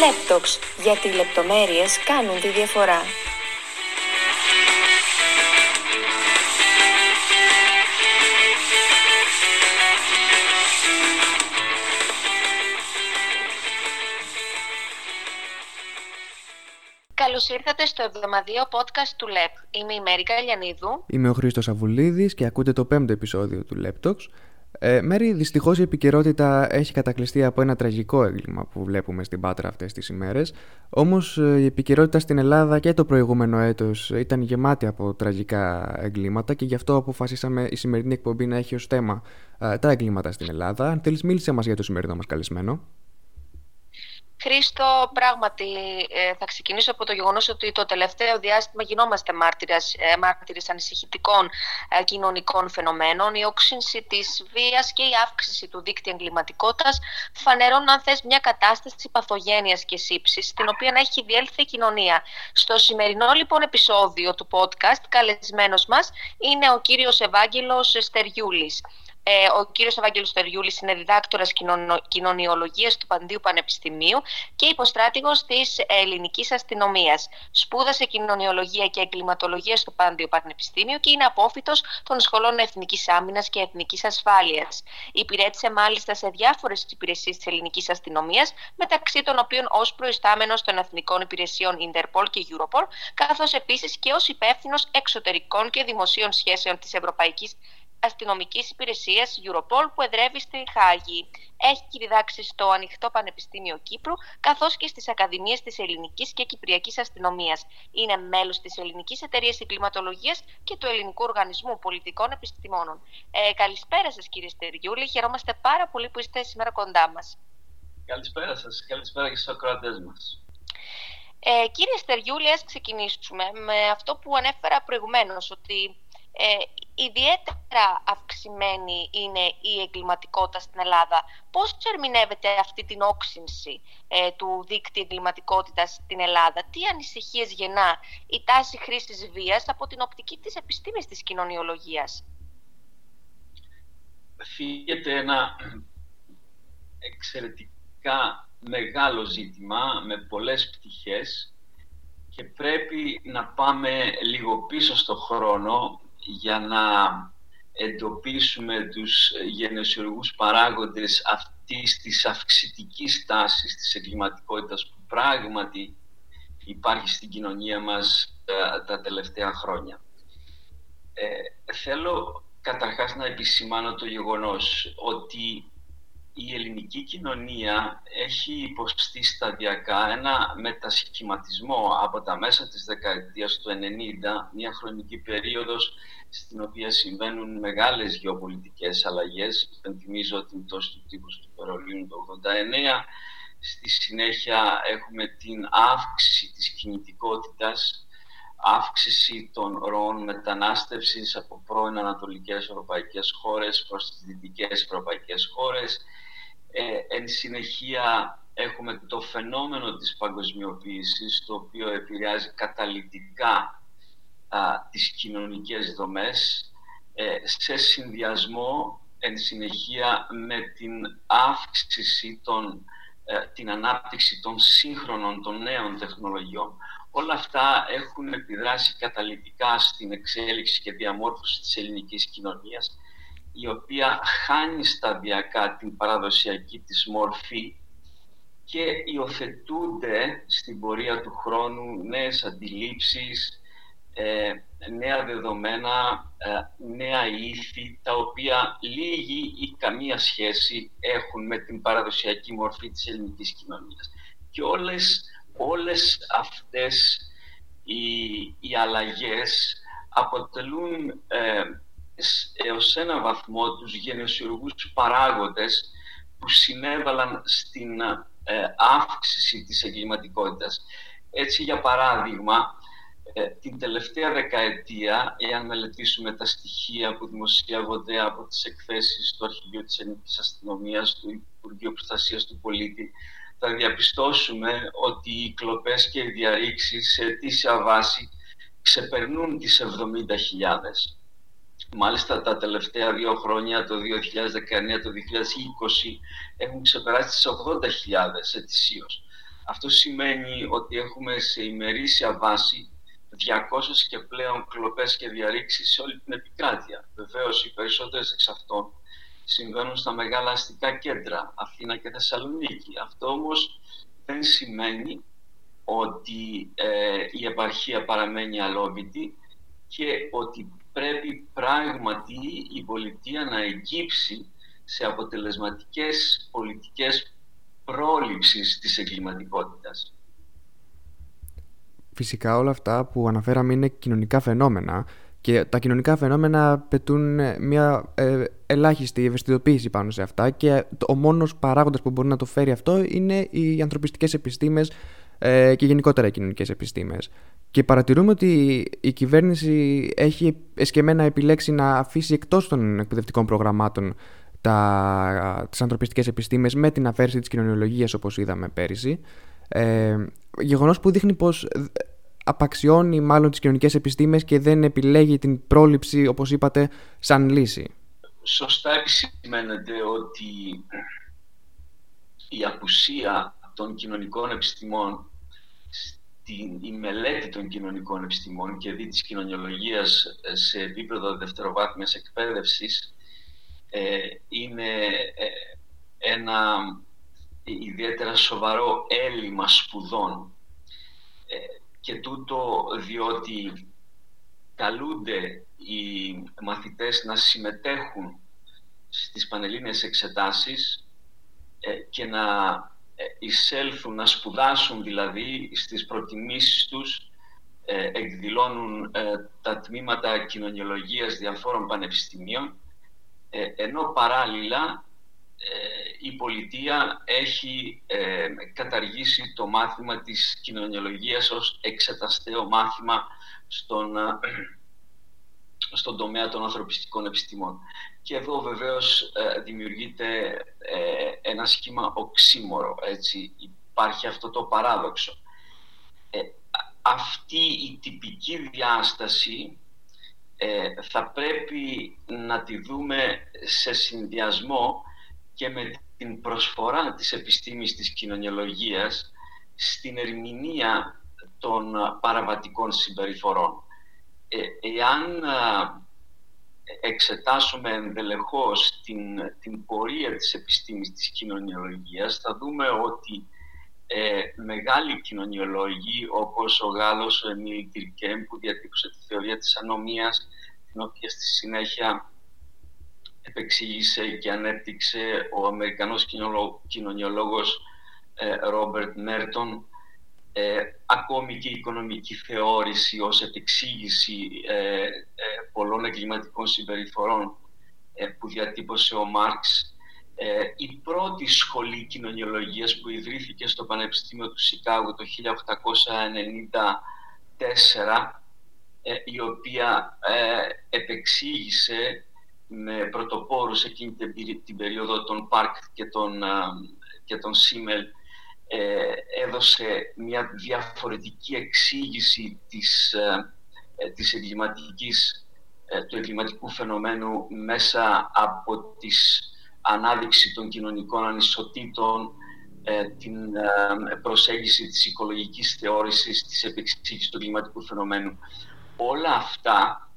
Λέπτοξ, γιατί οι λεπτομέρειες κάνουν τη διαφορά. Καλώς ήρθατε στο εβδομαδιαίο podcast του ΛΕΠ. Είμαι η Μέρη Καλιανίδου. Είμαι ο Χρήστος Αβουλίδης και ακούτε το πέμπτο επεισόδιο του Λέπτοξ. Ε, Μέρη, δυστυχώς η επικαιρότητα έχει κατακλειστεί από ένα τραγικό έγκλημα που βλέπουμε στην Πάτρα αυτές τις ημέρες. Όμως ε, η επικαιρότητα στην Ελλάδα και το προηγούμενο έτος ήταν γεμάτη από τραγικά εγκλήματα και γι' αυτό αποφασίσαμε η σημερινή εκπομπή να έχει ως θέμα ε, τα εγκλήματα στην Ελλάδα. Αν θέλεις μίλησε μας για το σημερινό μας καλεσμένο. Χρήστο, πράγματι ε, θα ξεκινήσω από το γεγονός ότι το τελευταίο διάστημα γινόμαστε μάρτυρες, ε, μάρτυρες ανησυχητικών ε, κοινωνικών φαινομένων. Η όξυνση της βίας και η αύξηση του δίκτυα εγκληματικότητας φανερώνουν αν θες μια κατάσταση παθογένειας και σύψης την οποία έχει διέλθει η κοινωνία. Στο σημερινό λοιπόν επεισόδιο του podcast καλεσμένος μας είναι ο κύριος Ευάγγελος Στεριούλης. Ε, ο κύριος Ευάγγελος Στεριούλης είναι διδάκτορας κοινωνιολογίας του Παντίου Πανεπιστημίου και υποστράτηγος της ελληνικής αστυνομίας. Σπούδασε κοινωνιολογία και εγκληματολογία στο Πάντιο Πανεπιστήμιο και είναι απόφυτος των σχολών Εθνικής Άμυνας και Εθνικής Ασφάλειας. Υπηρέτησε μάλιστα σε διάφορες υπηρεσίες της ελληνικής αστυνομίας, μεταξύ των οποίων ως προϊστάμενος των Εθνικών Υπηρεσιών Interpol και Europol, καθώς επίσης και ως υπεύθυνος εξωτερικών και δημοσίων σχέσεων της Ευρωπαϊκής Αστυνομικής Υπηρεσίας Europol που εδρεύει στη Χάγη. Έχει διδάξει στο Ανοιχτό Πανεπιστήμιο Κύπρου καθώς και στις Ακαδημίες της Ελληνικής και Κυπριακής Αστυνομίας. Είναι μέλος της Ελληνικής Εταιρείας Εγκληματολογίας και του Ελληνικού Οργανισμού Πολιτικών Επιστημόνων. Ε, καλησπέρα σας κύριε Στεριούλη, χαιρόμαστε πάρα πολύ που είστε σήμερα κοντά μας. Καλησπέρα σας, καλησπέρα και στους ακροατές μας. Ε, κύριε Στεριούλη, ας ξεκινήσουμε με αυτό που ανέφερα προηγουμένως, ότι ε, ιδιαίτερα αυξημένη είναι η εγκληματικότητα στην Ελλάδα. Πώς ερμηνεύεται αυτή την όξυνση ε, του δίκτυου εγκληματικότητας στην Ελλάδα, τι ανησυχίες γεννά η τάση χρήσης βίας από την οπτική της επιστήμης της κοινωνιολογίας; Φύγεται ένα εξαιρετικά μεγάλο ζήτημα με πολλές πτυχές και πρέπει να πάμε λίγο πίσω στο χρόνο για να εντοπίσουμε τους γενεσιουργούς παράγοντες αυτής της αυξητικής τάσης της εγκληματικότητας που πράγματι υπάρχει στην κοινωνία μας τα, τα τελευταία χρόνια. Ε, θέλω καταρχάς να επισημάνω το γεγονός ότι η ελληνική κοινωνία έχει υποστεί σταδιακά ένα μετασχηματισμό από τα μέσα της δεκαετίας του 90, μια χρονική περίοδος στην οποία συμβαίνουν μεγάλες γεωπολιτικές αλλαγές. Υπενθυμίζω την πτώση του τύπου του Περολίνου το 89. Στη συνέχεια έχουμε την αύξηση της κινητικότητας, αύξηση των ροών μετανάστευσης από πρώην ανατολικές ευρωπαϊκές χώρες προς τις δυτικές ευρωπαϊκές χώρες, ε, εν συνεχεία έχουμε το φαινόμενο της παγκοσμιοποίησης, το οποίο επηρεάζει καταλητικά α, τις κοινωνικές δομές, ε, σε συνδυασμό εν συνεχεία με την αύξηση, των, ε, την ανάπτυξη των σύγχρονων, των νέων τεχνολογιών. Όλα αυτά έχουν επιδράσει καταλητικά στην εξέλιξη και διαμόρφωση της ελληνικής κοινωνίας η οποία χάνει σταδιακά την παραδοσιακή της μορφή και υιοθετούνται στην πορεία του χρόνου νέες αντιλήψεις, ε, νέα δεδομένα, ε, νέα ήθη, τα οποία λίγη ή καμία σχέση έχουν με την παραδοσιακή μορφή της ελληνικής κοινωνίας. Και όλες, όλες αυτές οι, οι αλλαγές αποτελούν ε, έως ένα βαθμό τους γενεσιουργούς παράγοντες που συνέβαλαν στην ε, αύξηση της εγκληματικότητας. Έτσι, για παράδειγμα, ε, την τελευταία δεκαετία, εάν μελετήσουμε τα στοιχεία που δημοσιεύονται από τις εκθέσεις του Αρχηγείου της Ελληνικής Αστυνομίας, του Υπουργείου Προστασίας του Πολίτη, θα διαπιστώσουμε ότι οι κλοπές και οι διαρρήξεις σε αιτήσια βάση ξεπερνούν τις 70.000. Μάλιστα τα τελευταία δύο χρόνια, το 2019, το 2020, έχουν ξεπεράσει τις 80.000 ετησίως. Αυτό σημαίνει ότι έχουμε σε ημερήσια βάση 200 και πλέον κλοπές και διαρρήξεις σε όλη την επικράτεια. Βεβαίως, οι περισσότερες εξ αυτών συμβαίνουν στα μεγάλα αστικά κέντρα, Αθήνα και Θεσσαλονίκη. Αυτό όμως δεν σημαίνει ότι ε, η επαρχία παραμένει αλόβητη και ότι πρέπει πράγματι η πολιτεία να εγκύψει σε αποτελεσματικές πολιτικές πρόληψης της εγκληματικότητας. Φυσικά όλα αυτά που αναφέραμε είναι κοινωνικά φαινόμενα και τα κοινωνικά φαινόμενα πετούν μια ε, ελάχιστη ευαισθητοποίηση πάνω σε αυτά και ο μόνος παράγοντας που μπορεί να το φέρει αυτό είναι οι ανθρωπιστικές επιστήμες ε, και γενικότερα οι κοινωνικές επιστήμες. Και παρατηρούμε ότι η κυβέρνηση έχει εσκεμμένα επιλέξει να αφήσει εκτός των εκπαιδευτικών προγραμμάτων τα, τις ανθρωπιστικές επιστήμες με την αφαίρεση της κοινωνιολογίας όπως είδαμε πέρυσι. Ε, γεγονός που δείχνει πως απαξιώνει μάλλον τις κοινωνικές επιστήμες και δεν επιλέγει την πρόληψη όπως είπατε σαν λύση. Σωστά επισημαίνεται ότι η απουσία των κοινωνικών επιστημών στην, η μελέτη των κοινωνικών επιστημών και δι της κοινωνιολογίας σε επίπεδο δευτεροβάθμιας εκπαίδευσης ε, είναι ε, ένα ιδιαίτερα σοβαρό έλλειμμα σπουδών. Ε, και τούτο διότι καλούνται οι μαθητές να συμμετέχουν στις πανελλήνιες εξετάσεις και να εισέλθουν, να σπουδάσουν δηλαδή στις προτιμήσεις τους εκδηλώνουν τα τμήματα κοινωνιολογίας διαφόρων πανεπιστημίων ε, ενώ παράλληλα ε, η πολιτεία έχει ε, καταργήσει το μάθημα της κοινωνιολογίας ως εξεταστέο μάθημα στον, στον τομέα των ανθρωπιστικών επιστημών. Και εδώ βεβαίως δημιουργείται ένα σχήμα οξύμορο, έτσι υπάρχει αυτό το παράδοξο. Αυτή η τυπική διάσταση ε, θα πρέπει να τη δούμε σε συνδυασμό και με την προσφορά της επιστήμης της κοινωνιολογίας στην ερμηνεία των παραβατικών συμπεριφορών. Ε, εάν εξετάσουμε ενδελεχώς την, την πορεία της επιστήμης της κοινωνιολογίας, θα δούμε ότι ε, μεγάλοι κοινωνιολόγοι όπως ο Γάλλος ο Εμίλ Τυρκέμ που διατύπωσε τη θεωρία της ανομίας την οποία στη συνέχεια επεξήγησε και ανέπτυξε ο Αμερικανός κοινωνιολόγος Ρόμπερτ Μέρτον ε, ακόμη και η οικονομική θεώρηση ως επεξήγηση ε, ε, πολλών εγκληματικών συμπεριφορών που διατύπωσε ο Μάρξ ε, η πρώτη σχολή κοινωνιολογίας που ιδρύθηκε στο Πανεπιστήμιο του Σικάγου το 1894 ε, η οποία ε, επεξήγησε με πρωτοπόρους εκείνη την περίοδο των Πάρκ και των, και των Σίμελ έδωσε μια διαφορετική εξήγηση της, της εγκληματικής, του εγκληματικού φαινομένου μέσα από τις ανάδειξη των κοινωνικών ανισοτήτων, ε, την ε, προσέγγιση της οικολογικής θεώρησης, της επεξήγησης του κλιματικού φαινομένου. Όλα αυτά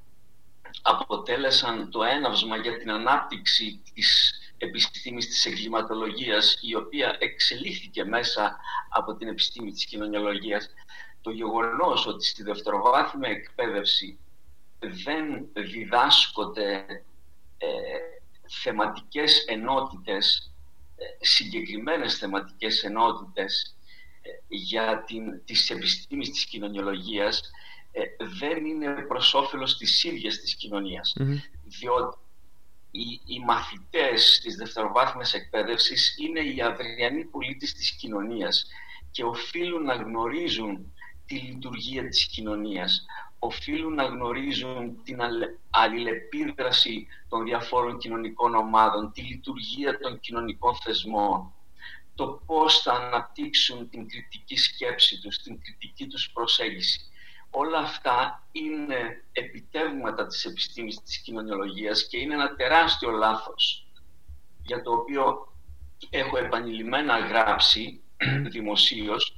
αποτέλεσαν το έναυσμα για την ανάπτυξη της επιστήμης της εγκληματολογίας, η οποία εξελίχθηκε μέσα από την επιστήμη της κοινωνιολογίας. Το γεγονός ότι στη δευτεροβάθμια εκπαίδευση δεν διδάσκονται ε, θεματικές ενότητες, ε, συγκεκριμένες θεματικές ενότητες ε, για την, τις επιστήμης της κοινωνιολογίας ε, δεν είναι προς όφελος της ίδιας της κοινωνιας Διότι οι, οι μαθητές της δευτεροβάθμιας εκπαίδευσης είναι οι αυριανοί πολίτες της κοινωνίας και οφείλουν να γνωρίζουν τη λειτουργία της κοινωνίας οφείλουν να γνωρίζουν την αλληλεπίδραση των διαφόρων κοινωνικών ομάδων, τη λειτουργία των κοινωνικών θεσμών, το πώς θα αναπτύξουν την κριτική σκέψη τους, την κριτική τους προσέγγιση. Όλα αυτά είναι επιτεύγματα της επιστήμης της κοινωνιολογίας και είναι ένα τεράστιο λάθος για το οποίο έχω επανειλημμένα γράψει δημοσίως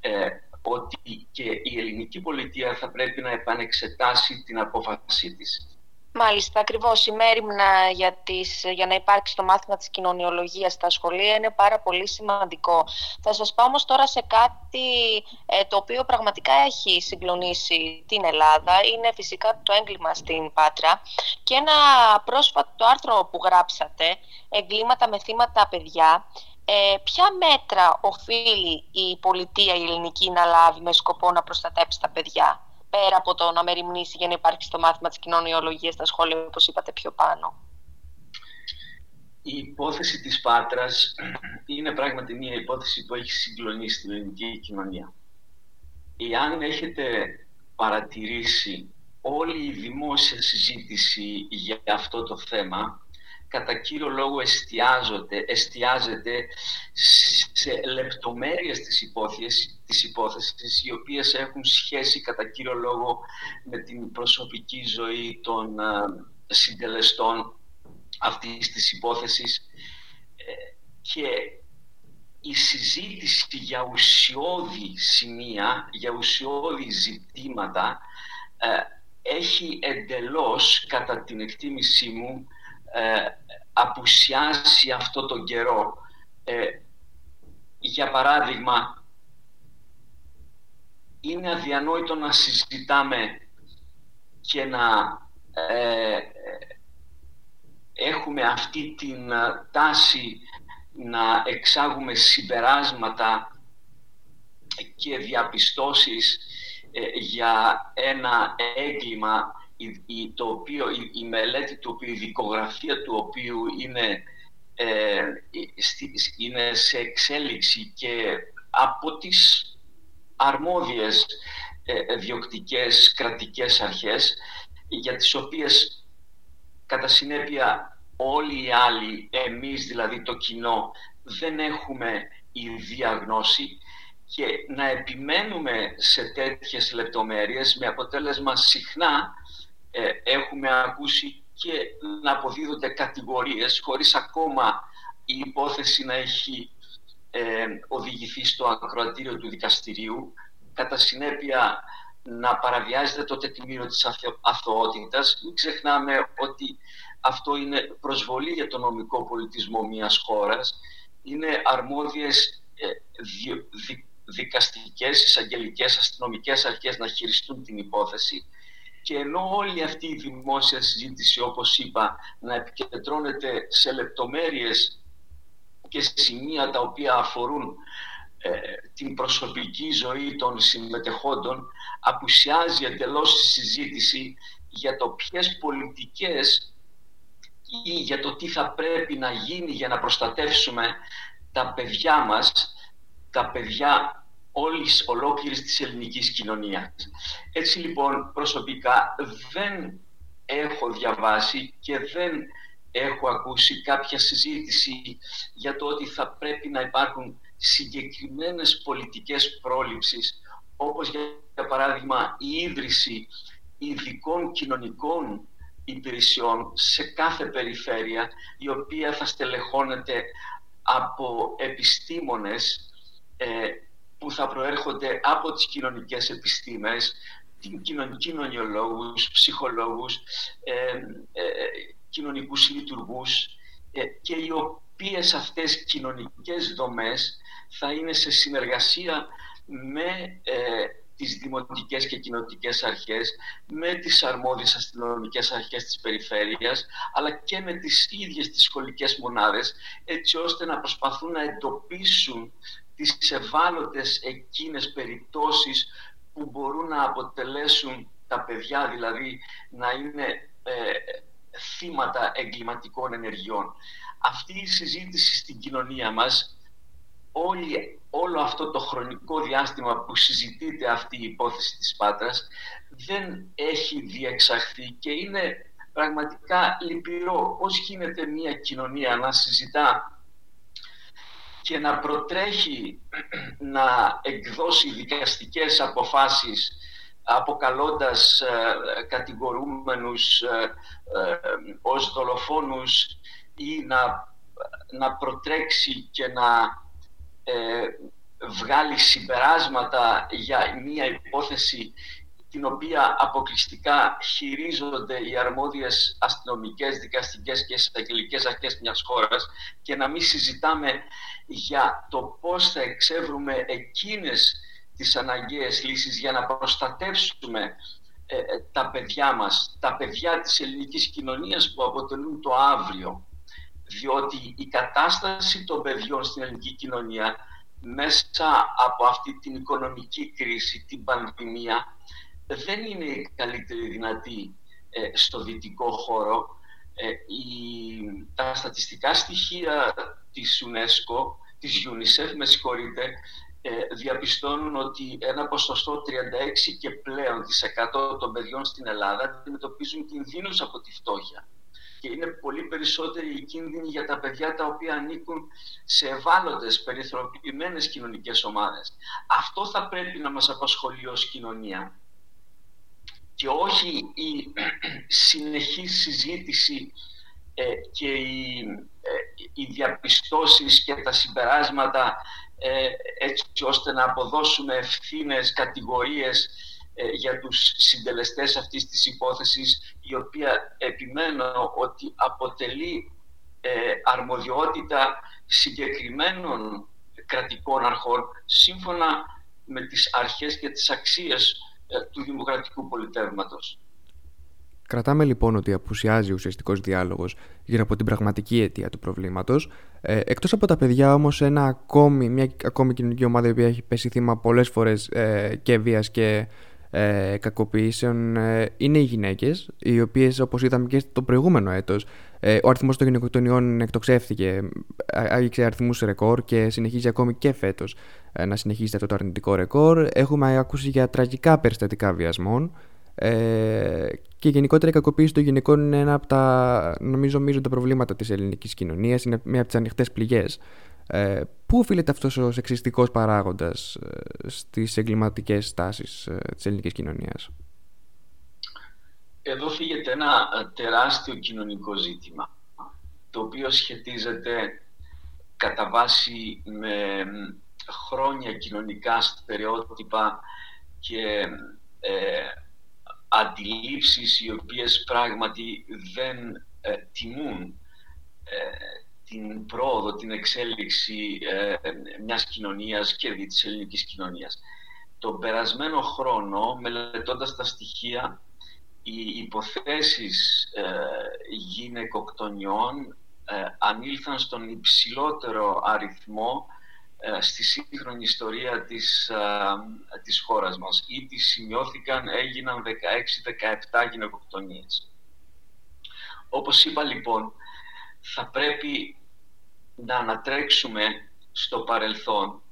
ε, ότι και η ελληνική πολιτεία θα πρέπει να επανεξετάσει την απόφασή της. Μάλιστα, ακριβώς. Η μέρημνα για, τις, για να υπάρξει το μάθημα της κοινωνιολογίας στα σχολεία είναι πάρα πολύ σημαντικό. Θα σας πάω όμως τώρα σε κάτι ε, το οποίο πραγματικά έχει συγκλονίσει την Ελλάδα. Είναι φυσικά το έγκλημα στην Πάτρα και ένα πρόσφατο άρθρο που γράψατε, «Εγκλήματα με θύματα παιδιά», ε, ποια μέτρα οφείλει η πολιτεία η ελληνική να λάβει με σκοπό να προστατέψει τα παιδιά; Πέρα από το να μεριμνήσει για να υπάρξει το μάθημα της κοινωνιολογίας στα σχόλια, όπως είπατε πιο πάνω. Η υπόθεση της Πάτρας είναι πράγματι μια υπόθεση που έχει συγκλονίσει την ελληνική κοινωνία. Εάν έχετε παρατηρήσει όλη η δημόσια συζήτηση για αυτό το θέμα, κατά κύριο λόγο εστιάζονται, εστιάζεται σε λεπτομέρειες της υπόθεσης, της υπόθεσης οι οποίες έχουν σχέση κατά κύριο λόγο με την προσωπική ζωή των συντελεστών αυτής της υπόθεσης. Ε, και η συζήτηση για ουσιώδη σημεία, για ουσιώδη ζητήματα ε, έχει εντελώς, κατά την εκτίμησή μου, ε, απουσιάσει αυτό τον καιρό. Ε, για παράδειγμα, είναι αδιανόητο να συζητάμε και να ε, έχουμε αυτή την τάση να εξάγουμε συμπεράσματα και διαπιστώσεις για ένα έγκλημα η, το οποίο, η, μελέτη του οποίου, η δικογραφία του οποίου είναι, ε, είναι σε εξέλιξη και από τις αρμόδιες ε, διοκτικές κρατικές αρχές για τις οποίες κατά συνέπεια όλοι οι άλλοι, εμείς δηλαδή το κοινό, δεν έχουμε η διαγνώση και να επιμένουμε σε τέτοιες λεπτομέρειες με αποτέλεσμα συχνά ε, έχουμε ακούσει και να αποδίδονται κατηγορίες χωρίς ακόμα η υπόθεση να έχει ε, οδηγηθεί στο ακροατήριο του δικαστηρίου κατά συνέπεια να παραβιάζεται το τεκμήριο της αθωότητας. Μην ξεχνάμε ότι αυτό είναι προσβολή για το νομικό πολιτισμό μιας χώρας. Είναι αρμόδιες ε, δικαστικές, εισαγγελικές, αστυνομικές αρχές να χειριστούν την υπόθεση και ενώ όλη αυτή η δημόσια συζήτηση, όπως είπα, να επικεντρώνεται σε λεπτομέρειες και σημεία τα οποία αφορούν ε, την προσωπική ζωή των συμμετεχόντων, απουσιάζει εντελώς η συζήτηση για το ποιες πολιτικές ή για το τι θα πρέπει να γίνει για να προστατεύσουμε τα παιδιά μας, τα παιδιά όλης ολόκληρης της ελληνικής κοινωνίας. Έτσι λοιπόν προσωπικά δεν έχω διαβάσει και δεν έχω ακούσει κάποια συζήτηση για το ότι θα πρέπει να υπάρχουν συγκεκριμένες πολιτικές πρόληψεις όπως για παράδειγμα η ίδρυση ειδικών κοινωνικών υπηρεσιών σε κάθε περιφέρεια η οποία θα στελεχώνεται από επιστήμονες ε, που θα προέρχονται από τις κοινωνικές επιστήμες, κοινωνιολόγους, ψυχολόγους, ε, ε, κοινωνικούς λειτουργούς ε, και οι οποίες αυτές κοινωνικές δομές θα είναι σε συνεργασία με ε, τις δημοτικές και κοινωτικές αρχές, με τις αρμόδιες αστυνομικές αρχές της περιφέρειας, αλλά και με τις ίδιες τις σχολικές μονάδες, έτσι ώστε να προσπαθούν να εντοπίσουν τις ευάλωτες εκείνες περιπτώσεις που μπορούν να αποτελέσουν τα παιδιά, δηλαδή να είναι ε, θύματα εγκληματικών ενεργειών. Αυτή η συζήτηση στην κοινωνία μας, όλη, όλο αυτό το χρονικό διάστημα που συζητείται αυτή η υπόθεση της Πάτρας, δεν έχει διεξαχθεί και είναι πραγματικά λυπηρό πώς γίνεται μια κοινωνία να συζητά και να προτρέχει να εκδώσει δικαστικές αποφάσεις αποκαλώντας ε, κατηγορούμενους ε, ε, ως δολοφόνους ή να, να προτρέξει και να βγάλει συμπεράσματα για μια υπόθεση την οποία αποκλειστικά χειρίζονται οι αρμόδιες αστυνομικές, δικαστικές και εισαγγελικές αρχές μιας χώρας και να μην συζητάμε για το πώς θα εξεύρουμε εκείνες τις αναγκαίες λύσεις για να προστατεύσουμε ε, τα παιδιά μας, τα παιδιά της ελληνικής κοινωνίας που αποτελούν το αύριο. Διότι η κατάσταση των παιδιών στην ελληνική κοινωνία μέσα από αυτή την οικονομική κρίση, την πανδημία, δεν είναι η καλύτερη δυνατή ε, στο δυτικό χώρο. Ε, τα στατιστικά στοιχεία της UNESCO, της UNICEF, με συγχωρείτε, ε, διαπιστώνουν ότι ένα ποσοστό 36 και πλέον της 100 των παιδιών στην Ελλάδα αντιμετωπίζουν κινδύνους από τη φτώχεια. Και είναι πολύ περισσότεροι οι κίνδυνοι για τα παιδιά τα οποία ανήκουν σε ευάλωτες, περιθωριοποιημένες κοινωνικές ομάδες. Αυτό θα πρέπει να μας απασχολεί ως κοινωνία και όχι η συνεχή συζήτηση ε, και οι, ε, οι διαπιστώσεις και τα συμπεράσματα ε, έτσι ώστε να αποδώσουμε ευθύνες κατηγορίες για τους συντελεστές αυτής της υπόθεσης η οποία επιμένω ότι αποτελεί αρμοδιότητα συγκεκριμένων κρατικών αρχών σύμφωνα με τις αρχές και τις αξίες ε, του δημοκρατικού πολιτεύματος. Κρατάμε λοιπόν ότι απουσιάζει ουσιαστικός διάλογος γύρω από την πραγματική αιτία του προβλήματος. Ε, Εκτός από τα παιδιά, όμως, μια ακόμη κοινωνική ομάδα η οποία έχει πέσει θύμα πολλές φορές ε, και βίας και ε, κακοποιήσεων ε, είναι οι γυναίκες, οι οποίες, όπως είδαμε και στο προηγούμενο έτος, ε, ο αριθμός των γυναικοκτονιών εκτοξεύτηκε, άγγιξε αριθμούς ρεκόρ και συνεχίζει ακόμη και φέτος ε, να συνεχίζεται αυτό το αρνητικό ρεκόρ. Έχουμε ακούσει για τραγικά περιστατικά βιασμών. Ε, και γενικότερα η κακοποίηση των γυναικών είναι ένα από τα νομίζω μείζοντα προβλήματα της ελληνικής κοινωνίας, είναι μία από τις ανοιχτές πληγές. Ε, πού οφείλεται αυτός ο σεξιστικός παράγοντας ε, στις εγκληματικές στάσεις ε, της ελληνικής κοινωνίας; Εδώ φύγεται ένα τεράστιο κοινωνικό ζήτημα, το οποίο σχετίζεται κατά βάση με χρόνια κοινωνικά στερεότυπα και ε, αντιλήψεις οι οποίες πράγματι δεν ε, τιμούν ε, την πρόοδο, την εξέλιξη ε, μιας κοινωνίας και της ελληνικής κοινωνίας. Τον περασμένο χρόνο, μελετώντας τα στοιχεία, οι υποθέσεις ε, γυναικοκτονιών ε, ανήλθαν στον υψηλότερο αριθμό ε, στη σύγχρονη ιστορία της, ε, της χώρας μας. Ήδη σημειώθηκαν, έγιναν 16-17 γυναικοκτονίες. Όπως είπα λοιπόν, θα πρέπει να ανατρέξουμε στο παρελθόν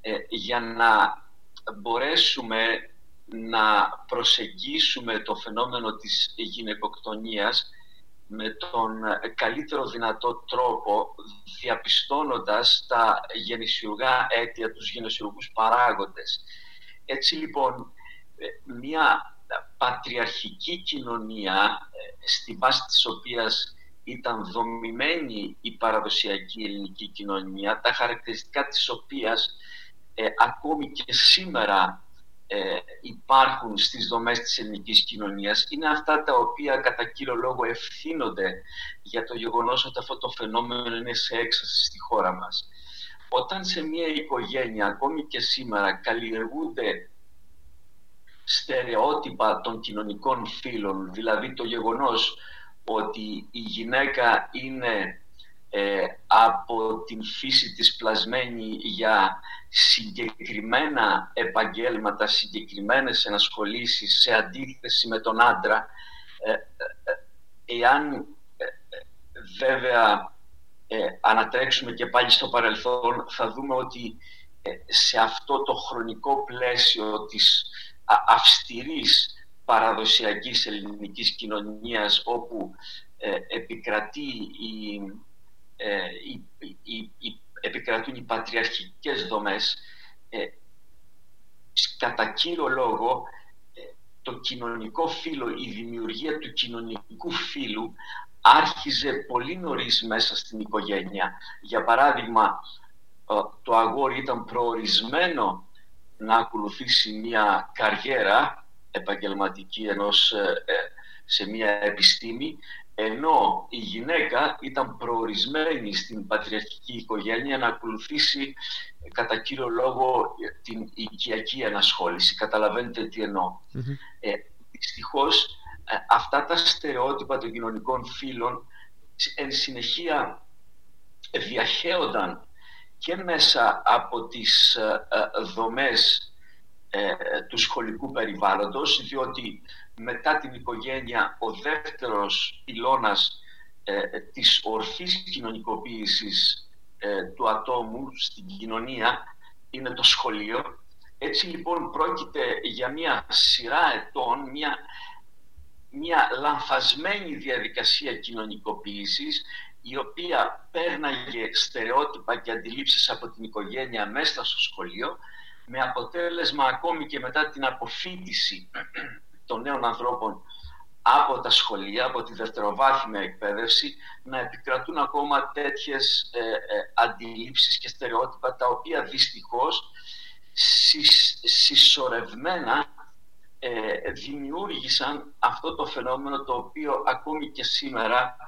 ε, για να μπορέσουμε να προσεγγίσουμε το φαινόμενο της γυναικοκτονίας με τον καλύτερο δυνατό τρόπο διαπιστώνοντας τα γεννησιουργά αίτια, τους γεννησιουργούς παράγοντες. Έτσι λοιπόν, μια πατριαρχική κοινωνία στη βάση της οποίας ήταν δομημένη η παραδοσιακή ελληνική κοινωνία, τα χαρακτηριστικά της οποίας ε, ακόμη και σήμερα ε, υπάρχουν στις δομές της ελληνικής κοινωνίας είναι αυτά τα οποία κατά κύριο λόγο ευθύνονται για το γεγονός ότι αυτό το φαινόμενο είναι σε έξαση στη χώρα μας. Όταν σε μια οικογένεια, ακόμη και σήμερα, καλλιεργούνται στερεότυπα των κοινωνικών φύλων, δηλαδή το γεγονός ότι η γυναίκα είναι ε, από την φύση της πλασμένη για συγκεκριμένα επαγγέλματα, συγκεκριμένες ενασχολήσεις σε αντίθεση με τον άντρα, ε, ε, εάν βέβαια ανατρέξουμε και πάλι στο παρελθόν, θα δούμε ότι σε αυτό το χρονικό πλαίσιο της αυστηρής παραδοσιακής ελληνικής κοινωνίας όπου επικρατεί η ε, οι, επικρατούν οι πατριαρχικές δομές, ε, κατά κύριο λόγο ε, το κοινωνικό φύλλο, η δημιουργία του κοινωνικού φύλου άρχιζε πολύ νωρίς μέσα στην οικογένεια. Για παράδειγμα, το αγόρι ήταν προορισμένο να ακολουθήσει μια καριέρα επαγγελματική ενός, ε, σε μια επιστήμη ενώ η γυναίκα ήταν προορισμένη στην πατριαρχική οικογένεια να ακολουθήσει κατά κύριο λόγο την οικιακή ενασχόληση. Καταλαβαίνετε τι εννοώ. Mm-hmm. Ε, δυστυχώς ε, αυτά τα στερεότυπα των κοινωνικών φύλων εν συνεχεία διαχέονταν και μέσα από τις ε, ε, δομές του σχολικού περιβάλλοντος διότι μετά την οικογένεια ο δεύτερος πυλώνας της ορθής κοινωνικοποίησης του ατόμου στην κοινωνία είναι το σχολείο. Έτσι λοιπόν πρόκειται για μια σειρά ετών, μια μια λανθασμένη διαδικασία κοινωνικοποίησης η οποία πέρναγε στερεότυπα και αντιλήψεις από την οικογένεια μέσα στο σχολείο με αποτέλεσμα ακόμη και μετά την αποφύτιση των νέων ανθρώπων από τα σχολεία, από τη δευτεροβάθμια εκπαίδευση, να επικρατούν ακόμα τέτοιες ε, ε, αντιλήψεις και στερεότυπα, τα οποία δυστυχώς συσσωρευμένα ε, δημιούργησαν αυτό το φαινόμενο το οποίο ακόμη και σήμερα ε,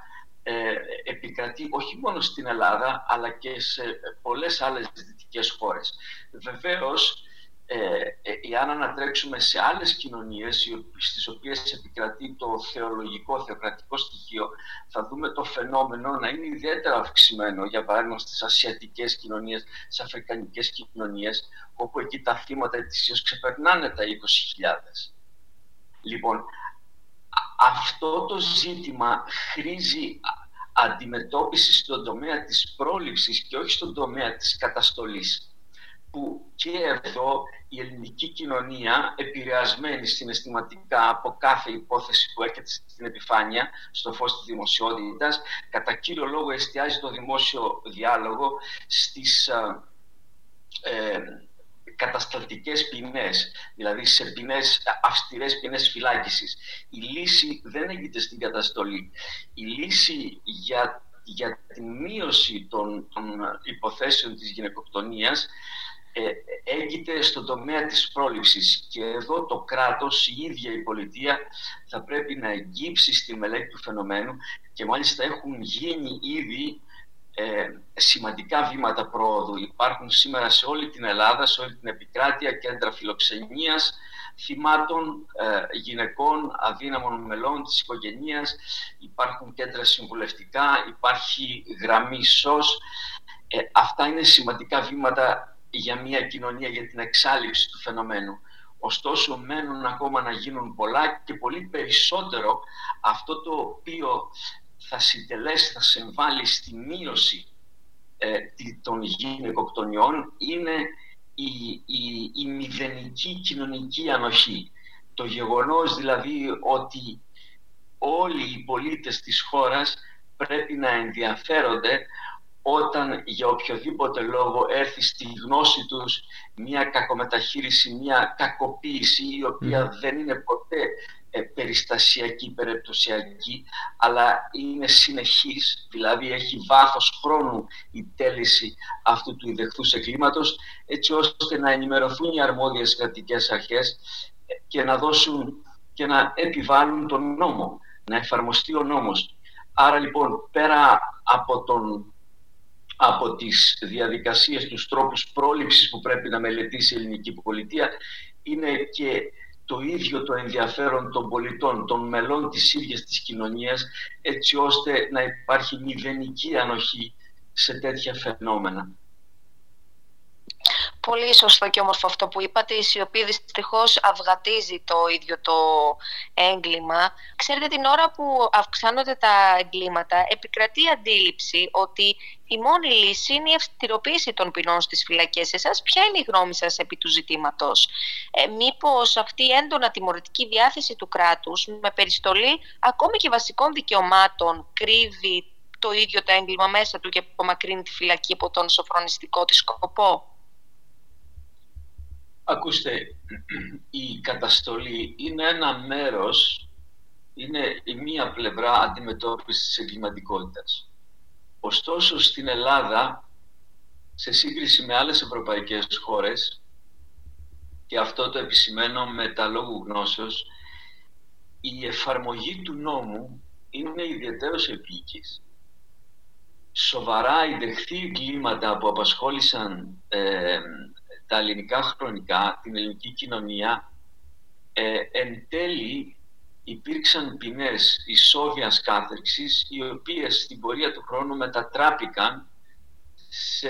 επικρατεί όχι μόνο στην Ελλάδα αλλά και σε πολλές άλλες δυτικές χώρες. Βεβαίως, ε, ε, εάν ανατρέξουμε σε άλλες κοινωνίες στις οποίες επικρατεί το θεολογικό, θεοκρατικό στοιχείο θα δούμε το φαινόμενο να είναι ιδιαίτερα αυξημένο για παράδειγμα στις ασιατικές κοινωνίες, στις αφρικανικές κοινωνίες όπου εκεί τα θύματα ετησίως ξεπερνάνε τα 20.000. Λοιπόν, αυτό το ζήτημα χρήζει αντιμετώπισης στον τομέα της πρόληψης και όχι στον τομέα της καταστολής που και εδώ η ελληνική κοινωνία επηρεασμένη συναισθηματικά από κάθε υπόθεση που έρχεται στην επιφάνεια, στο φως της δημοσιότητας, κατά κύριο λόγο εστιάζει το δημόσιο διάλογο στις ε, κατασταλτικές ποινές, δηλαδή σε ποινές, αυστηρές ποινές φυλάκισης. Η λύση δεν έγινε στην καταστολή. Η λύση για, για τη μείωση των, των υποθέσεων της γυναικοκτονίας ε, έγκυται στον τομέα της πρόληψης και εδώ το κράτος, η ίδια η πολιτεία θα πρέπει να εγγύψει στη μελέτη του φαινομένου και μάλιστα έχουν γίνει ήδη ε, σημαντικά βήματα πρόοδου. Υπάρχουν σήμερα σε όλη την Ελλάδα, σε όλη την επικράτεια κέντρα φιλοξενίας θυμάτων ε, γυναικών αδύναμων μελών της οικογένειας. Υπάρχουν κέντρα συμβουλευτικά, υπάρχει γραμμή ΣΟΣ. Ε, αυτά είναι σημαντικά βήματα για μια κοινωνία, για την εξάλληψη του φαινομένου. Ωστόσο, μένουν ακόμα να γίνουν πολλά και πολύ περισσότερο αυτό το οποίο θα συντελέσει, θα συμβάλλει στη μείωση ε, των γυναικοκτονιών είναι η, η, η μηδενική κοινωνική ανοχή. Το γεγονός δηλαδή ότι όλοι οι πολίτες της χώρας πρέπει να ενδιαφέρονται όταν για οποιοδήποτε λόγο έρθει στη γνώση τους μια κακομεταχείριση, μια κακοποίηση η οποία δεν είναι ποτέ ε, περιστασιακή, περιπτωσιακή, αλλά είναι συνεχής, δηλαδή έχει βάθος χρόνου η τέληση αυτού του ιδεχθούς εγκλήματος, έτσι ώστε να ενημερωθούν οι αρμόδιες κρατικές αρχές και να δώσουν και να επιβάλλουν τον νόμο, να εφαρμοστεί ο νόμος. Άρα λοιπόν πέρα από, τον, από τις διαδικασίες, τους τρόπους πρόληψης που πρέπει να μελετήσει η ελληνική πολιτεία, είναι και το ίδιο το ενδιαφέρον των πολιτών, των μελών της ίδιας της κοινωνίας, έτσι ώστε να υπάρχει μηδενική ανοχή σε τέτοια φαινόμενα. Πολύ σωστό και όμορφο αυτό που είπατε. Η σιωπή δυστυχώς αυγατίζει το ίδιο το έγκλημα. Ξέρετε, την ώρα που αυξάνονται τα εγκλήματα, επικρατεί η αντίληψη ότι η μόνη λύση είναι η αυστηροποίηση των ποινών στις φυλακές. Εσάς, ποια είναι η γνώμη σας επί του ζητήματος; Ε, μήπως αυτή η έντονα τιμωρητική διάθεση του κράτους με περιστολή ακόμη και βασικών δικαιωμάτων κρύβει το ίδιο το έγκλημα μέσα του και απομακρύνει τη φυλακή από τον σοφρονιστικό της σκοπό; Ακούστε, η καταστολή είναι ένα μέρος, είναι η μία πλευρά αντιμετώπισης της εγκληματικότητας. Ωστόσο, στην Ελλάδα σε σύγκριση με άλλες ευρωπαϊκές χώρες και αυτό το επισημαίνω με τα λόγου γνώσεως, η εφαρμογή του νόμου είναι ιδιαίτερος επίκης. Σοβαρά δεχτή εγκλήματα που απασχόλησαν ε, τα ελληνικά χρονικά, την ελληνική κοινωνία, ε, εν τέλει υπήρξαν ποινές ισόβιας κάθερξης, οι οποίες στην πορεία του χρόνου μετατράπηκαν σε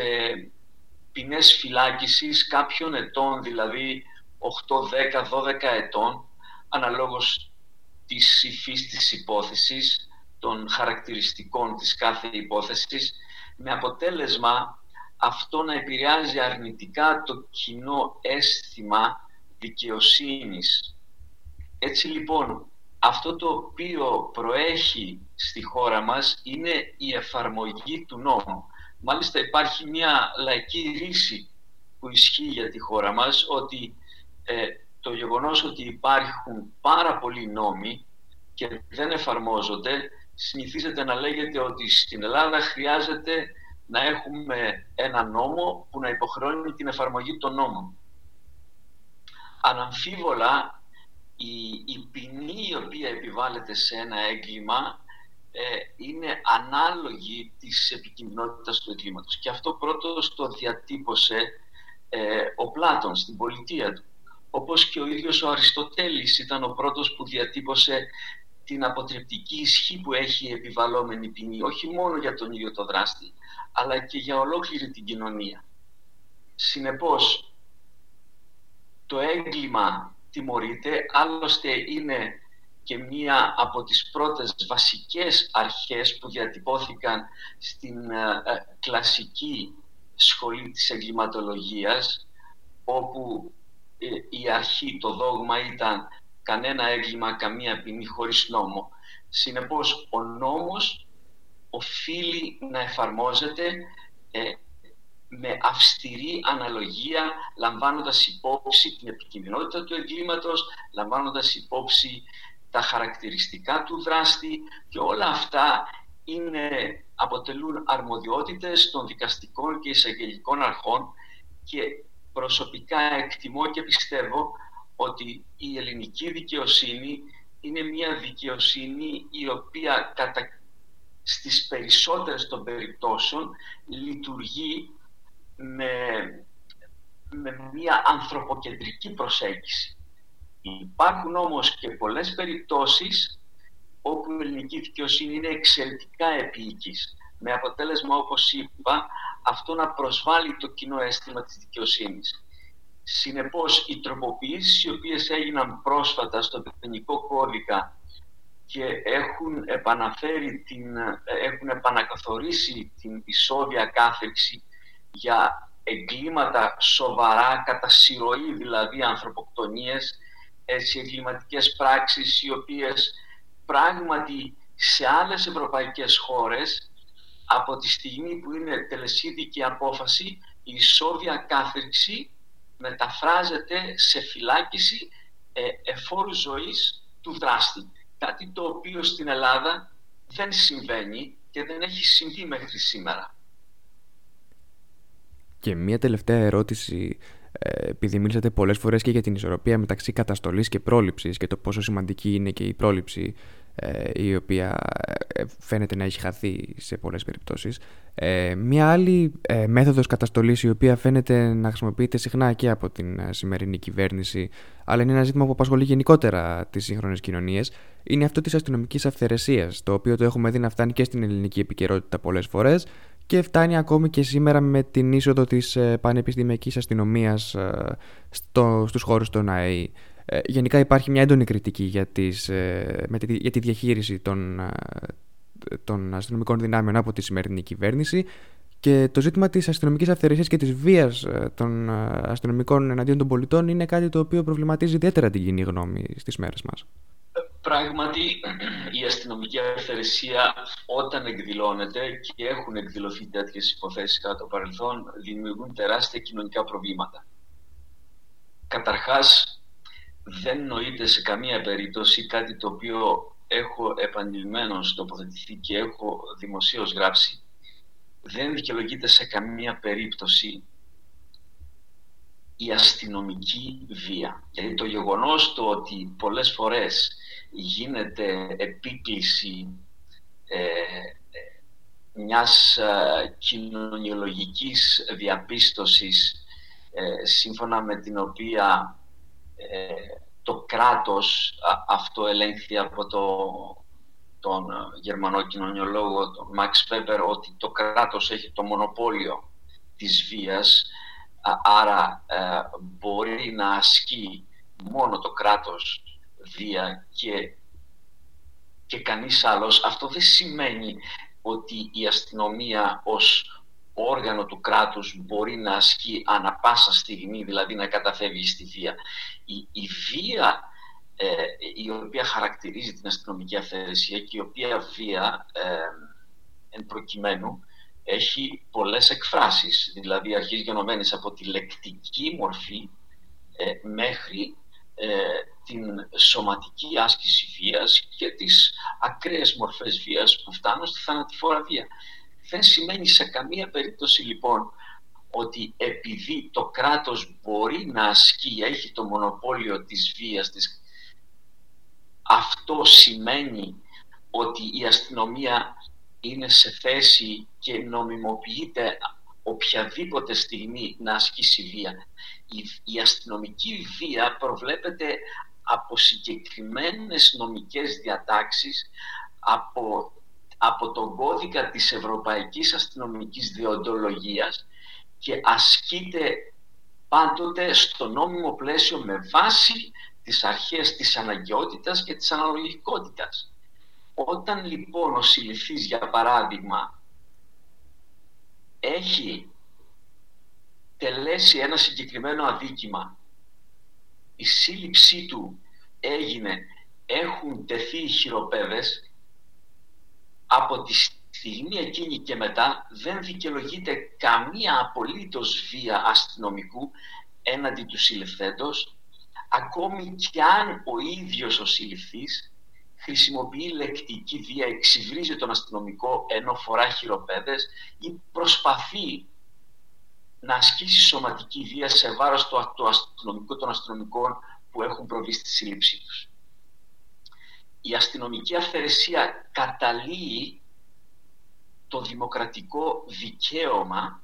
ποινές φυλάκισης κάποιων ετών, δηλαδή 8, 10, 12 ετών, αναλόγως της υφής της υπόθεσης, των χαρακτηριστικών της κάθε υπόθεσης, με αποτέλεσμα αυτό να επηρεάζει αρνητικά το κοινό αίσθημα δικαιοσύνης. Έτσι λοιπόν, αυτό το οποίο προέχει στη χώρα μας είναι η εφαρμογή του νόμου. Μάλιστα υπάρχει μια λαϊκή ρίση που ισχύει για τη χώρα μας ότι ε, το γεγονός ότι υπάρχουν πάρα πολλοί νόμοι και δεν εφαρμόζονται συνηθίζεται να λέγεται ότι στην Ελλάδα χρειάζεται να έχουμε ένα νόμο που να υποχρεώνει την εφαρμογή των νόμων. Αναμφίβολα η, η ποινή η οποία επιβάλλεται σε ένα έγκλημα ε, είναι ανάλογη της επικινδυνότητας του εγκλήματος. Και αυτό πρώτος το διατύπωσε ε, ο Πλάτων στην πολιτεία του. Όπως και ο ίδιος ο Αριστοτέλης ήταν ο πρώτος που διατύπωσε την αποτρεπτική ισχύ που έχει η επιβαλλόμενη ποινή, όχι μόνο για τον ίδιο το δράστη, αλλά και για ολόκληρη την κοινωνία. Συνεπώς, το έγκλημα τιμωρείται, άλλωστε είναι και μία από τις πρώτες βασικές αρχές που διατυπώθηκαν στην ε, ε, κλασική σχολή της εγκληματολογίας, όπου ε, η αρχή, το δόγμα ήταν κανένα έγκλημα, καμία ποινή χωρίς νόμο. Συνεπώς, ο νόμος οφείλει να εφαρμόζεται με αυστηρή αναλογία, λαμβάνοντας υπόψη την επικίνδυνοτητα του εγκλήματος, λαμβάνοντας υπόψη τα χαρακτηριστικά του δράστη και όλα αυτά είναι, αποτελούν αρμοδιότητες των δικαστικών και εισαγγελικών αρχών και προσωπικά εκτιμώ και πιστεύω ότι η ελληνική δικαιοσύνη είναι μια δικαιοσύνη η οποία κατά στις περισσότερες των περιπτώσεων λειτουργεί με, με μια ανθρωποκεντρική προσέγγιση. Υπάρχουν όμως και πολλές περιπτώσεις όπου η ελληνική δικαιοσύνη είναι εξαιρετικά επίοικης, με αποτέλεσμα, όπως είπα, αυτό να προσβάλλει το κοινό αίσθημα της δικαιοσύνης. Συνεπώς, οι τροποποιήσεις οι οποίες έγιναν πρόσφατα στο ποινικό κώδικα και έχουν επαναφέρει την, έχουν επανακαθορίσει την ισόβια κάθεξη για εγκλήματα σοβαρά, κατά συρροή δηλαδή ανθρωποκτονίες, έτσι, εγκληματικές πράξεις οι οποίες πράγματι σε άλλες ευρωπαϊκές χώρες από τη στιγμή που είναι τελεσίδικη απόφαση η ισόβια κάθριξη μεταφράζεται σε φυλάκιση ε, εφόρου ζωής του δράστη. Κάτι το οποίο στην Ελλάδα δεν συμβαίνει και δεν έχει συμβεί μέχρι σήμερα. Και μία τελευταία ερώτηση, ε, επειδή μίλησατε πολλές φορές και για την ισορροπία μεταξύ καταστολής και πρόληψης και το πόσο σημαντική είναι και η πρόληψη ε, η οποία ε, φαίνεται να έχει χαθεί σε πολλές περιπτώσεις. Μία άλλη μέθοδος καταστολής η οποία φαίνεται να χρησιμοποιείται συχνά και από την σημερινή κυβέρνηση αλλά είναι ένα ζήτημα που απασχολεί γενικότερα τις σύγχρονες κοινωνίες είναι αυτό της αστυνομικής αυθαιρεσίας το οποίο το έχουμε δει να φτάνει και στην ελληνική επικαιρότητα πολλές φορές και φτάνει ακόμη και σήμερα με την είσοδο της ε, πανεπιστημιακής αστυνομίας ε, στο, στους χώρους των ΑΕΗ. Ε, γενικά υπάρχει μια έντονη κριτική για, τις, με τη, για τη διαχείριση των, των αστυνομικών δυνάμεων από τη σημερινή κυβέρνηση και το ζήτημα της αστυνομικής αυθαιρεσίας και της βίας των αστυνομικών εναντίον των πολιτών είναι κάτι το οποίο προβληματίζει ιδιαίτερα την κοινή γνώμη στις μέρες μας. Πράγματι, η αστυνομική αυθαιρεσία όταν εκδηλώνεται και έχουν εκδηλωθεί τέτοιες υποθέσεις κατά το παρελθόν, δημιουργούν τεράστια κοινωνικά προβλήματα. Καταρχάς, δεν νοείται σε καμία περίπτωση κάτι το οποίο έχω επανειλημμένως τοποθετηθεί και έχω δημοσίως γράψει δεν δικαιολογείται σε καμία περίπτωση η αστυνομική βία. Γιατί το γεγονός το ότι πολλές φορές γίνεται επίκληση ε, μιας ε, κοινωνιολογικής διαπίστωσης ε, σύμφωνα με την οποία ε, το κράτος αυτό ελέγχθη από το, τον γερμανό κοινωνιολόγο τον Μαξ Βέμπερ ότι το κράτος έχει το μονοπόλιο της βίας άρα μπορεί να ασκεί μόνο το κράτος βία και, και κανείς άλλος. Αυτό δεν σημαίνει ότι η αστυνομία ως όργανο του κράτους μπορεί να ασκεί ανα πάσα στιγμή, δηλαδή να καταφεύγει στη βία. Η, η βία ε, η οποία χαρακτηρίζει την αστυνομική αυθαιρεσία και η οποία βία ε, εν προκειμένου έχει πολλές εκφράσεις, δηλαδή αρχίζει γενομένης από τη λεκτική μορφή ε, μέχρι ε, την σωματική άσκηση βίας και τις ακραίες μορφές βίας που φτάνουν στη θανατηφόρα βία. Δεν σημαίνει σε καμία περίπτωση λοιπόν ότι επειδή το κράτος μπορεί να ασκεί, έχει το μονοπόλιο της βίας, της, αυτό σημαίνει ότι η αστυνομία είναι σε θέση και νομιμοποιείται οποιαδήποτε στιγμή να ασκήσει βία. Η, η αστυνομική βία προβλέπεται από συγκεκριμένες νομικές διατάξεις, από από τον κώδικα της Ευρωπαϊκής Αστυνομικής Διοντολογίας και ασκείται πάντοτε στο νόμιμο πλαίσιο με βάση τις αρχές της αναγκαιότητας και της αναλογικότητας. Όταν λοιπόν ο συλληφθής, για παράδειγμα, έχει τελέσει ένα συγκεκριμένο αδίκημα, η σύλληψή του έγινε, έχουν τεθεί οι χειροπέδες, από τη στιγμή εκείνη και μετά δεν δικαιολογείται καμία απολύτως βία αστυνομικού έναντι του συλληφθέντος ακόμη και αν ο ίδιος ο συλληφθής χρησιμοποιεί λεκτική βία, εξυβρίζει τον αστυνομικό ενώ φορά χειροπέδες ή προσπαθεί να ασκήσει σωματική βία σε βάρος του, του αστυνομικού των αστυνομικών που έχουν προβεί στη σύλληψή τους η αστυνομική αυθαιρεσία καταλύει το δημοκρατικό δικαίωμα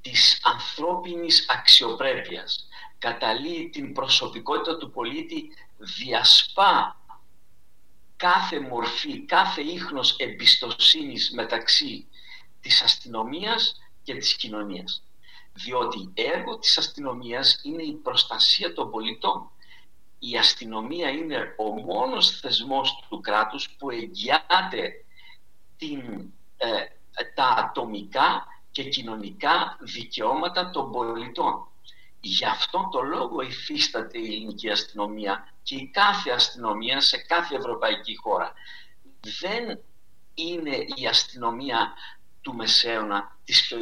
της ανθρώπινης αξιοπρέπειας. Καταλύει την προσωπικότητα του πολίτη, διασπά κάθε μορφή, κάθε ίχνος εμπιστοσύνης μεταξύ της αστυνομίας και της κοινωνίας. Διότι έργο της αστυνομίας είναι η προστασία των πολιτών η αστυνομία είναι ο μόνος θεσμός του κράτους που εγγυάται την, ε, τα ατομικά και κοινωνικά δικαιώματα των πολιτών. Γι' αυτόν τον λόγο υφίσταται η ελληνική αστυνομία και η κάθε αστυνομία σε κάθε ευρωπαϊκή χώρα. Δεν είναι η αστυνομία του Μεσαίωνα, της,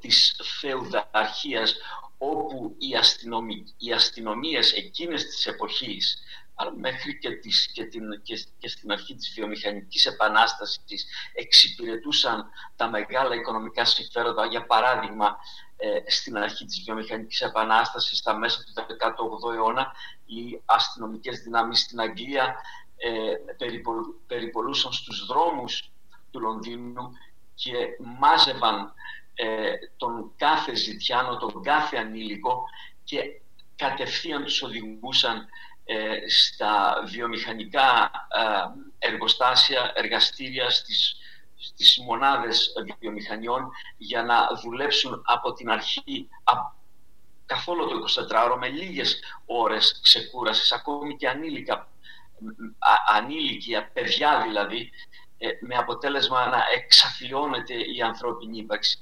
της φεουδαρχίας όπου οι, αστυνομι, οι αστυνομίες εκείνες της εποχής μέχρι και, τις, και, την, και, στην αρχή της βιομηχανικής επανάστασης εξυπηρετούσαν τα μεγάλα οικονομικά συμφέροντα. Για παράδειγμα, ε, στην αρχή της βιομηχανικής επανάστασης, στα μέσα του 18ου αιώνα, οι αστυνομικές δυνάμεις στην Αγγλία ε, περιπολούσαν στους δρόμους του Λονδίνου και μάζευαν ε, τον κάθε ζητιάνο, τον κάθε ανήλικο και κατευθείαν τους οδηγούσαν ε, στα βιομηχανικά ε, εργοστάσια, εργαστήρια, στις, στις μονάδες βιομηχανιών για να δουλέψουν από την αρχή καθόλου το 24ωρο με λίγες ώρες ξεκούρασης, ακόμη και ανήλικα, ανήλικοι, παιδιά δηλαδή, με αποτέλεσμα να εξαθλιώνεται η ανθρώπινη ύπαρξη.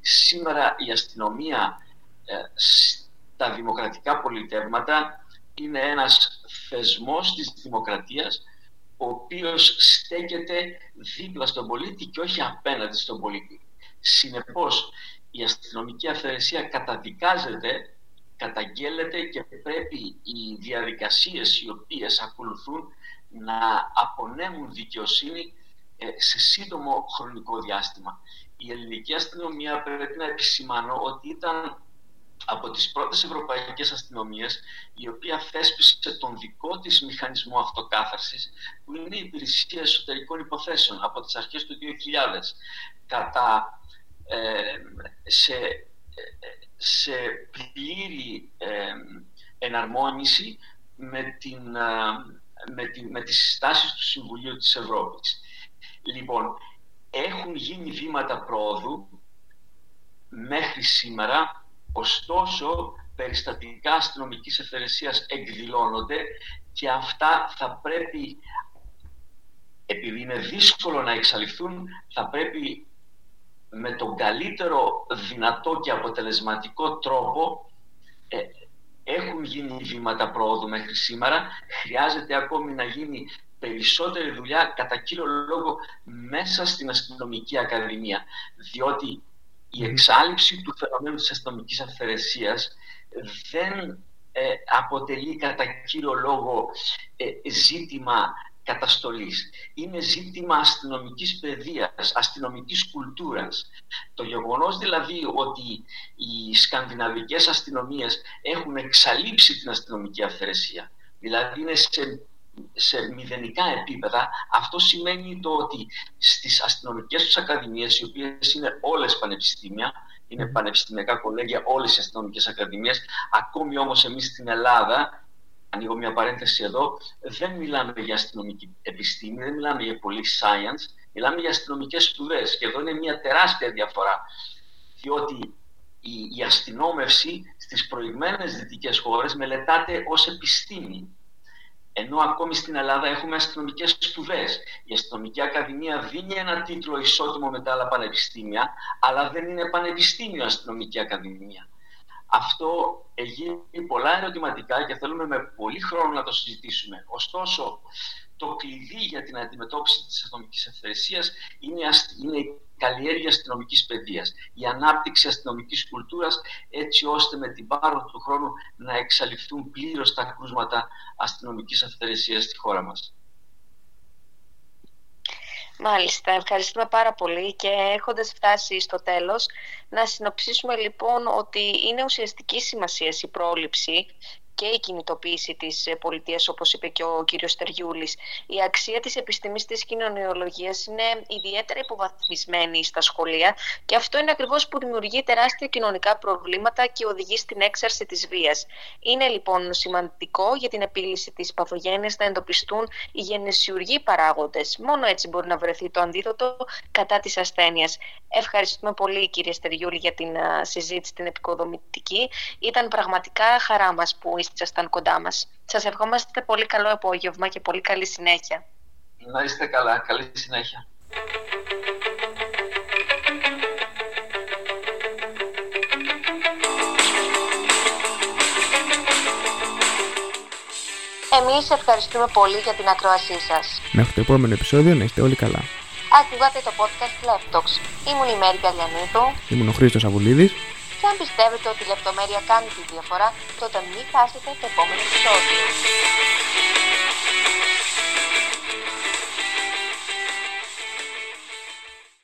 Σήμερα η αστυνομία ε, στα δημοκρατικά πολιτεύματα είναι ένας θεσμός της δημοκρατίας ο οποίος στέκεται δίπλα στον πολίτη και όχι απέναντι στον πολίτη. Συνεπώς, η αστυνομική αυθαιρεσία καταδικάζεται, καταγγέλλεται και πρέπει οι διαδικασίες οι οποίες ακολουθούν να απονέμουν δικαιοσύνη ε, σε σύντομο χρονικό διάστημα. Η ελληνική αστυνομία πρέπει να επισημάνω ότι ήταν από τις πρώτες ευρωπαϊκές αστυνομίες η οποία θέσπισε τον δικό της μηχανισμό αυτοκάθαρσης που είναι η υπηρεσία εσωτερικών υποθέσεων από τις αρχές του 2000 κατά ε, σε, σε πλήρη ε, εναρμόνιση με, την, με, την, με τις συστάσεις του Συμβουλίου της Ευρώπης. Λοιπόν, έχουν γίνει βήματα πρόοδου μέχρι σήμερα, ωστόσο περιστατικά αστυνομικής ευθερεσίας εκδηλώνονται και αυτά θα πρέπει, επειδή είναι δύσκολο να εξαλειφθούν, θα πρέπει με τον καλύτερο δυνατό και αποτελεσματικό τρόπο ε, έχουν γίνει βήματα πρόοδου μέχρι σήμερα. Χρειάζεται ακόμη να γίνει περισσότερη δουλειά κατά κύριο λόγο μέσα στην αστυνομική ακαδημία. Διότι η εξάλληψη του φαινομένου της αστυνομικής αυθαιρεσίας δεν ε, αποτελεί κατά κύριο λόγο ε, ζήτημα καταστολής. Είναι ζήτημα αστυνομικής παιδείας, αστυνομικής κουλτούρας. Το γεγονός δηλαδή ότι οι σκανδιναβικές αστυνομίες έχουν εξαλείψει την αστυνομική αυθαιρεσία, δηλαδή είναι σε σε μηδενικά επίπεδα, αυτό σημαίνει το ότι στις αστυνομικές τους ακαδημίες, οι οποίες είναι όλες πανεπιστήμια, είναι πανεπιστημιακά κολέγια όλες οι αστυνομικές ακαδημίες, ακόμη όμως εμείς στην Ελλάδα, ανοίγω μια παρένθεση εδώ, δεν μιλάμε για αστυνομική επιστήμη, δεν μιλάμε για police science, μιλάμε για αστυνομικές σπουδές. Και εδώ είναι μια τεράστια διαφορά, διότι η, η αστυνόμευση στις προηγμένες δυτικές χώρες μελετάται ως επιστήμη ενώ ακόμη στην Ελλάδα έχουμε αστυνομικές σπουδές. Η Αστυνομική Ακαδημία δίνει ένα τίτλο ισότιμο με τα άλλα πανεπιστήμια, αλλά δεν είναι πανεπιστήμιο Αστυνομική Ακαδημία. Αυτό έχει πολλά ερωτηματικά και θέλουμε με πολύ χρόνο να το συζητήσουμε. Ωστόσο, το κλειδί για την αντιμετώπιση της αστυνομικής ευθερεσίας είναι, είναι η καλλιέργεια αστυνομικής παιδείας, η ανάπτυξη αστυνομικής κουλτούρας, έτσι ώστε με την πάροδο του χρόνου να εξαλειφθούν πλήρως τα κρούσματα αστυνομικής αυθαιρεσίας στη χώρα μας. Μάλιστα, ευχαριστούμε πάρα πολύ και έχοντας φτάσει στο τέλος να συνοψίσουμε λοιπόν ότι είναι ουσιαστική σημασία η πρόληψη και η κινητοποίηση της ε, πολιτείας όπως είπε και ο κύριος Στεριούλης. Η αξία της επιστήμης της κοινωνιολογίας είναι ιδιαίτερα υποβαθμισμένη στα σχολεία και αυτό είναι ακριβώς που δημιουργεί τεράστια κοινωνικά προβλήματα και οδηγεί στην έξαρση της βίας. Είναι λοιπόν σημαντικό για την επίλυση της παθογένειας να εντοπιστούν οι γενεσιουργοί παράγοντες. Μόνο έτσι μπορεί να βρεθεί το αντίδοτο κατά της ασθένειας. Ευχαριστούμε πολύ κύριε Στεριούλη για την συζήτηση την επικοδομητική. Ήταν πραγματικά χαρά μας που ήσασταν κοντά μας. Σας ευχόμαστε πολύ καλό απόγευμα και πολύ καλή συνέχεια. Να είστε καλά. Καλή συνέχεια. Εμείς ευχαριστούμε πολύ για την ακρόασή σας. Μέχρι το επόμενο επεισόδιο να είστε όλοι καλά. Ακούγατε το podcast Leftox. Ήμουν η Μέρη Καλιανίδου. Ήμουν ο Χρήστος Αβουλίδης. Και αν πιστεύετε ότι η λεπτομέρεια κάνει τη διαφορά, τότε μην χάσετε το επόμενο επεισόδιο.